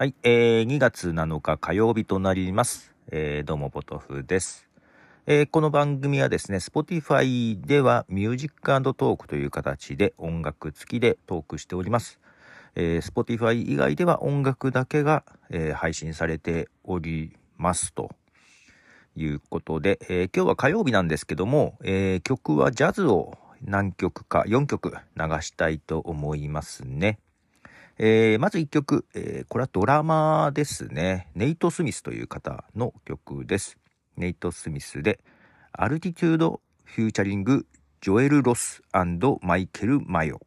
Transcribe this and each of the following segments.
はい、えー、2月7日火曜日となります。えー、どうもポトフです。えーこの番組はですね、Spotify ではミュージックトークという形で音楽付きでトークしております。えー Spotify 以外では音楽だけが、えー配信されておりますということで、えー今日は火曜日なんですけども、えー曲はジャズを何曲か4曲流したいと思いますね。えーまず1曲、えーこれはドラマーですね。ネイト・スミスという方の曲です。ネイト・スミスで、アルティチュード・フューチャリング・ジョエル・ロスマイケル・マヨ。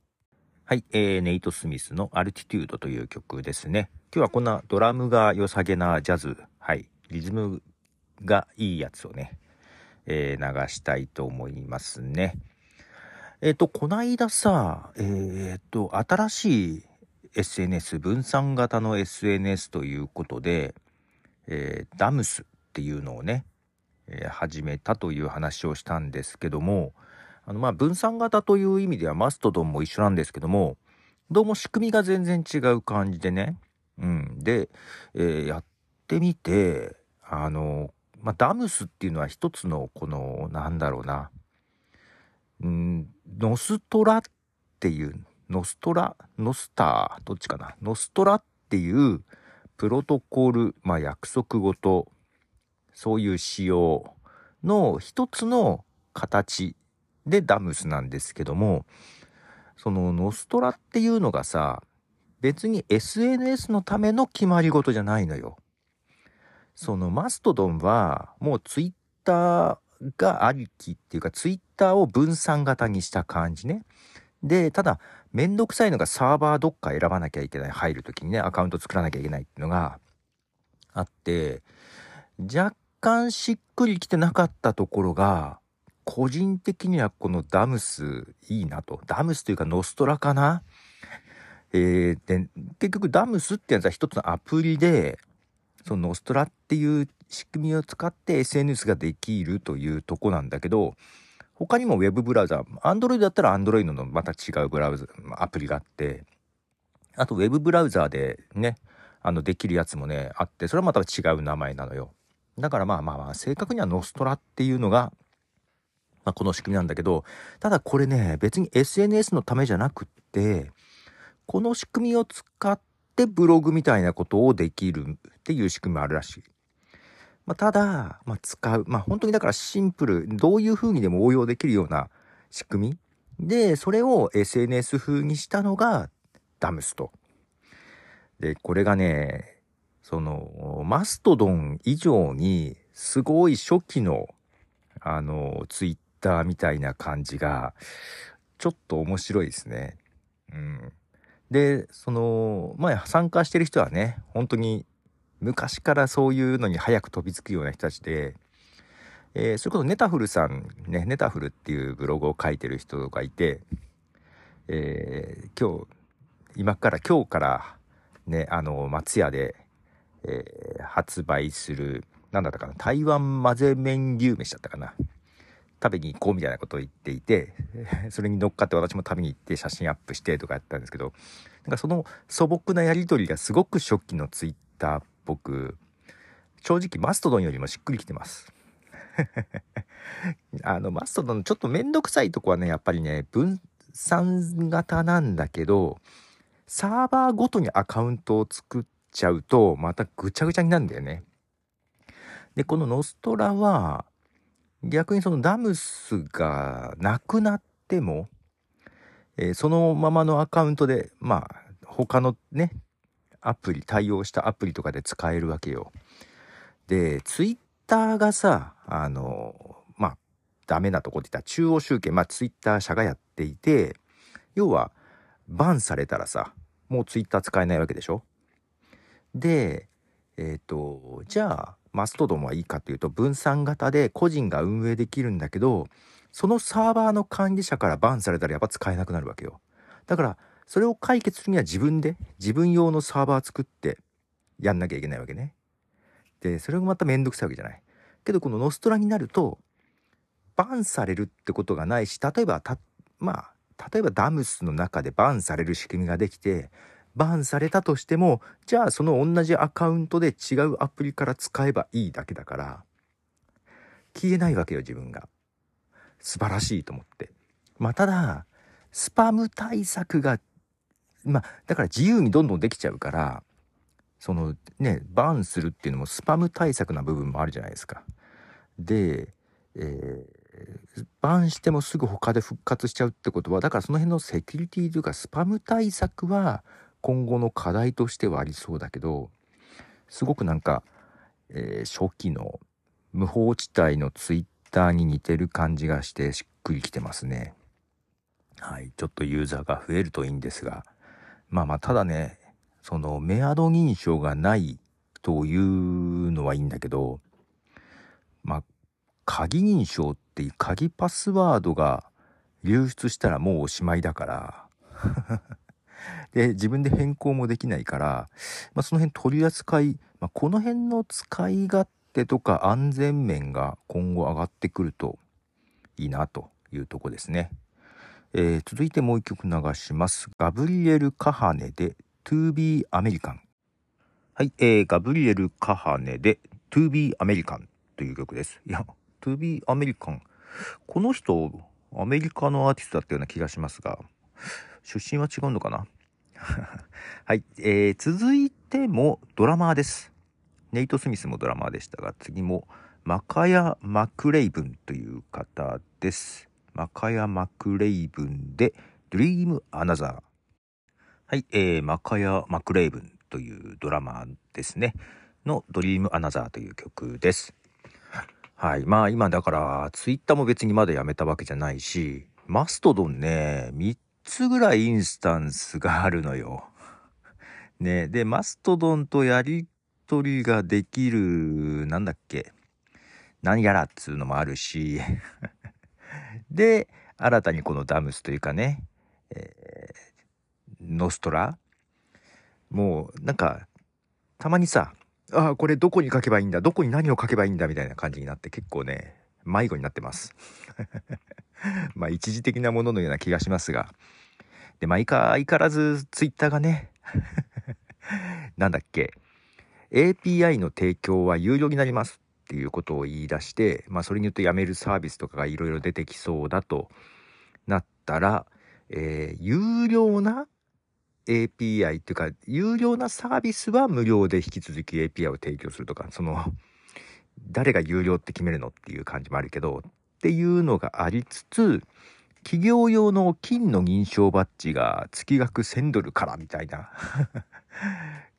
はい、えーネイト・スミスのアルティテュードという曲ですね。今日はこんなドラムが良さげなジャズ、はい、リズムがいいやつをね、えー流したいと思いますね。えっ、と、こないださ、えっ、と、新しい SNS、分散型の SNS ということで、えーダムスっていうのをね、えー始めたという話をしたんですけども、あの、まあ、分散型という意味ではマストドンも一緒なんですけども、どうも仕組みが全然違う感じでね、うん。で、えーやってみて、あの、まあ、ダムスっていうのは一つの、この、なんだろうな、ん、ノストラっていう、ノストラ、ノスター、どっちかな、ノストラっていうプロトコル、まあ、約束ごと、そういう仕様の一つの形でダムスなんですけども、そのノストラっていうのがさ、別に SNS のための決まり事じゃないのよ。そのマストドンはもうツイッターがありきっていうかツイッターを分散型にした感じね。で、ただめんどくさいのがサーバーどっか選ばなきゃいけない。入るときにね、アカウント作らなきゃいけないっていうのがあって、若干しっくりきてなかったところが、個人的にはこのダムスいいなと。ダムスというかノストラかな？えー、で、結局ダムスってやつは一つのアプリで、そのノストラっていう仕組みを使って SNS ができるというとこなんだけど、他にもウェブブラウザー、Android だったら Android のまた違うブラウザ、アプリがあって、あとウェブブラウザーでね、あのできるやつもね、あって、それはまた違う名前なのよ。だからまあまあまあ、正確にはノストラっていうのが、まあ、この仕組みなんだけど、ただこれね、別に SNS のためじゃなくって、この仕組みを使ってブログみたいなことをできるっていう仕組みもあるらしい。まあ、ただ、まあ、使う。まあ、本当にだからシンプル、どういう風にでも応用できるような仕組み。で、それを SNS 風にしたのがダムスと。で、これがね、その、マストドン以上に、すごい初期の、あの、ツイッターみたいな感じが、ちょっと面白いですね。うん。で、その、まあ、参加してる人はね、本当に昔からそういうのに早く飛びつくような人たちで、えーそれこそネタフルさん、ね、ネタフルっていうブログを書いてる人がいて、えー今日、今から、今日から、ね、あの、松屋で、えー発売する、なんだったかな、台湾混ぜ麺牛飯だったかな。食べに行こうみたいなことを言っていて、それに乗っかって私も食べに行って写真アップしてとかやったんですけど、なんかその素朴なやりとりがすごく初期のツイッターっぽく、正直マストドンよりもしっくりきてます。あの、マストドンちょっとめんどくさいとこはね、やっぱりね、分散型なんだけど、サーバーごとにアカウントを作っちゃうと、またぐちゃぐちゃになるんだよね。で、このノストラは、逆にそのダムスがなくなっても、えーそのままのアカウントで、まあ、他のね、アプリ、対応したアプリとかで使えるわけよ。で、ツイッターがさ、あの、まあ、ダメなとこって言ったら中央集権、まあ、ツイッター社がやっていて、要は、バンされたらさ、もうツイッター使えないわけでしょ？で、えっ、と、じゃあ、マストドンはいいかというと、分散型で個人が運営できるんだけど、そのサーバーの管理者からバンされたらやっぱ使えなくなるわけよ。だから、それを解決するには自分で、自分用のサーバー作ってやんなきゃいけないわけね。で、それがまためんどくさいわけじゃない。けど、このノストラになると、バンされるってことがないし、例えば、た、まあ、例えばダムスの中でバンされる仕組みができて、バンされたとしても、じゃあその同じアカウントで違うアプリから使えばいいだけだから、消えないわけよ、自分が。素晴らしいと思って。まあ、ただ、スパム対策が、まあ、だから自由にどんどんできちゃうから、そのね、バーンするっていうのもスパム対策な部分もあるじゃないですか。で、えー、バンしてもすぐ他で復活しちゃうってことはだからその辺のセキュリティというかスパム対策は今後の課題としてはありそうだけどすごくなんか、えー、初期の無法地帯のツイッターに似てる感じがしてしっくりきてますね。はい。ちょっとユーザーが増えるといいんですが。まあまあ、ただね、そのメアド認証がないというのはいいんだけど、まあ、鍵認証っていう鍵パスワードが流出したらもうおしまいだから で、自分で変更もできないから、まあ、その辺取り扱い、まあ、この辺の使い勝手とか安全面が今後上がってくるといいなというとこですね。えー、続いてもう一曲流します。ガブリエル・カハネで To Be American。はい、えー、ガブリエル・カハネで To Be American という曲です。いや、To Be American。この人、アメリカのアーティストだったような気がしますが、出身は違うのかな？はい、えー、続いてもドラマーです。ネイト・スミスもドラマーでしたが、次もマカヤ・マクレイブンという方です。マカヤ・マクレイブンで Dream Another。はい、えー、マカヤ・マクレイブンというドラマですね。の Dream Another という曲です。はい。まあ今だから、ツイッターも別にまだやめたわけじゃないし、マストドンね、3つぐらいインスタンスがあるのよ。ね。で、マストドンとやり取りができる、なんだっけ。何やらっつうのもあるしで、新たにこのダムスというかね、えー、ノストラ？もうなんか、たまにさ、ああ、これどこに書けばいいんだ、どこに何を書けばいいんだ？みたいな感じになって結構ね、迷子になってます。まあ一時的なもののような気がしますが。で、まあ相変わらずツイッターがね、なんだっけ、API の提供は有料になりますっていうことを言い出して、まあ、それによってやめるサービスとかがいろいろ出てきそうだとなったら、えー、有料な API っていうか、有料なサービスは無料で引き続き API を提供するとか、その、誰が有料って決めるのっていう感じもあるけど、っていうのがありつつ、企業用の金の認証バッジが月額1000ドルからみたいな。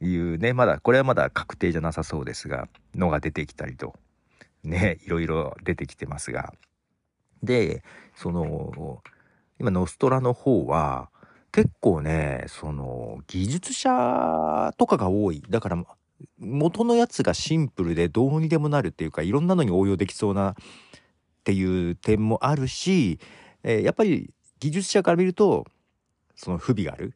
いうね、まだ、これはまだ確定じゃなさそうですが、のが出てきたりとね、いろいろ出てきてますが。で、その、今、ノストラの方は、結構ね、その、技術者とかが多い。だから、元のやつがシンプルでどうにでもなるっていうか、いろんなのに応用できそうなっていう点もあるし、えー、やっぱり技術者から見ると、その不備がある。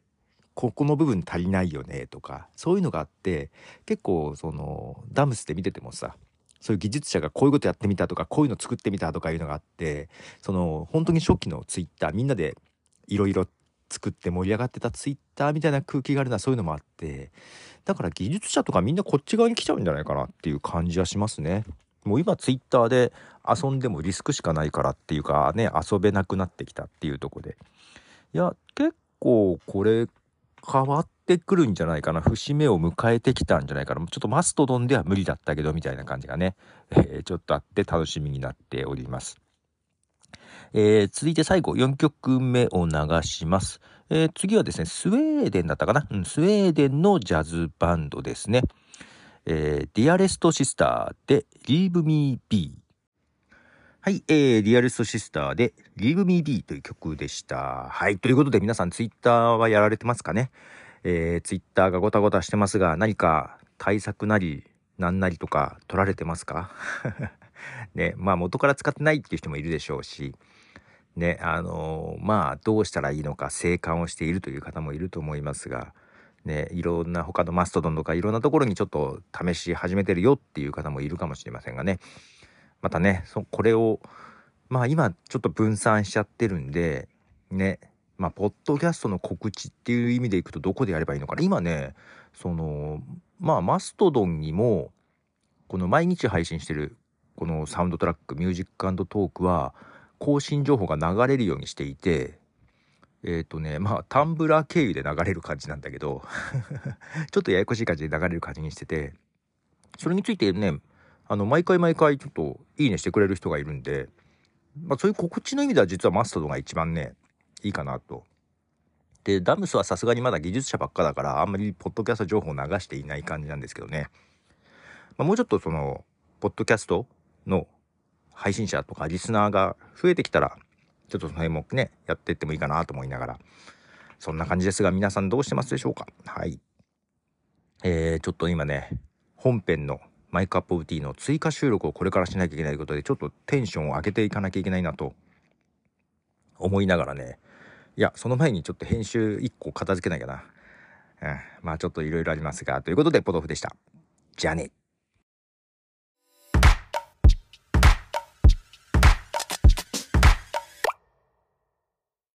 ここの部分足りないよねとか、そういうのがあって、結構その、ダムスで見ててもさ、そういう技術者がこういうことやってみたとかこういうの作ってみたとかいうのがあってその本当に初期のツイッターみんなでいろいろ作って盛り上がってたツイッターみたいな空気があるのはそういうのもあってだから技術者とかみんなこっち側に来ちゃうんじゃないかなっていう感じはしますね。もう今ツイッターで遊んでもリスクしかないからっていうかね遊べなくなってきたっていうとこでいや結構これ変わってくるんじゃないかな。節目を迎えてきたんじゃないかな。ちょっとマストドンでは無理だったけど、みたいな感じがね、えー、ちょっとあって楽しみになっております。えー、続いて最後、4曲目を流します。えー、次はですね、スウェーデンだったかな、うん、スウェーデンのジャズバンドですね。えー、Dearest Sister で Leave Me Be。はい、えー、リアルストシスターで Leave Me Be という曲でした。はい、ということで皆さんツイッターはやられてますかね？えー、ツイッターがごたごたしてますが、何か対策なり、なんなりとか取られてますか？ね、まあ元から使ってないっていう人もいるでしょうし、ね、あのー、まあどうしたらいいのか静観をしているという方もいると思いますが、ね、いろんな他のマストドンとかいろんなところにちょっと試し始めてるよっていう方もいるかもしれませんがね。またね、そこれを、まあ今ちょっと分散しちゃってるんで、ね、まあ、ポッドキャストの告知っていう意味でいくとどこでやればいいのかな。今ね、その、まあ、マストドンにも、この毎日配信してる、このサウンドトラック、ミュージックトークは、更新情報が流れるようにしていて、えっ、ー、とね、まあ、タンブラー経由で流れる感じなんだけど ちょっとややこしい感じで流れる感じにしてて、それについてね、あの、毎回毎回ちょっといいねしてくれる人がいるんで、まあ、そういう告知の意味では実はマストドが一番ね、いいかなと。で、ダムスはさすがにまだ技術者ばっかだから、あんまりポッドキャスト情報を流していない感じなんですけどね。まあ、もうちょっとその、ポッドキャストの配信者とかリスナーが増えてきたら、ちょっとその辺もね、やっていってもいいかなと思いながら、そんな感じですが、皆さんどうしてますでしょうか？はい。えー、ちょっと今ね、本編のマイクアップオブティの追加収録をこれからしなきゃいけないということで、ちょっとテンションを上げていかなきゃいけないなと思いながらね、いや、その前にちょっと編集1個片付けなきゃな。うん、まあちょっといろいろありますが、ということで、ポトフでした。じゃあね。